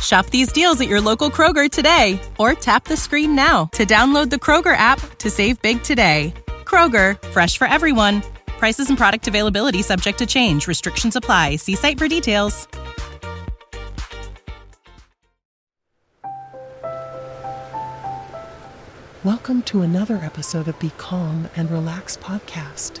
Shop these deals at your local Kroger today or tap the screen now to download the Kroger app to save big today. Kroger, fresh for everyone. Prices and product availability subject to change. Restrictions apply. See site for details. Welcome to another episode of Be Calm and Relax podcast.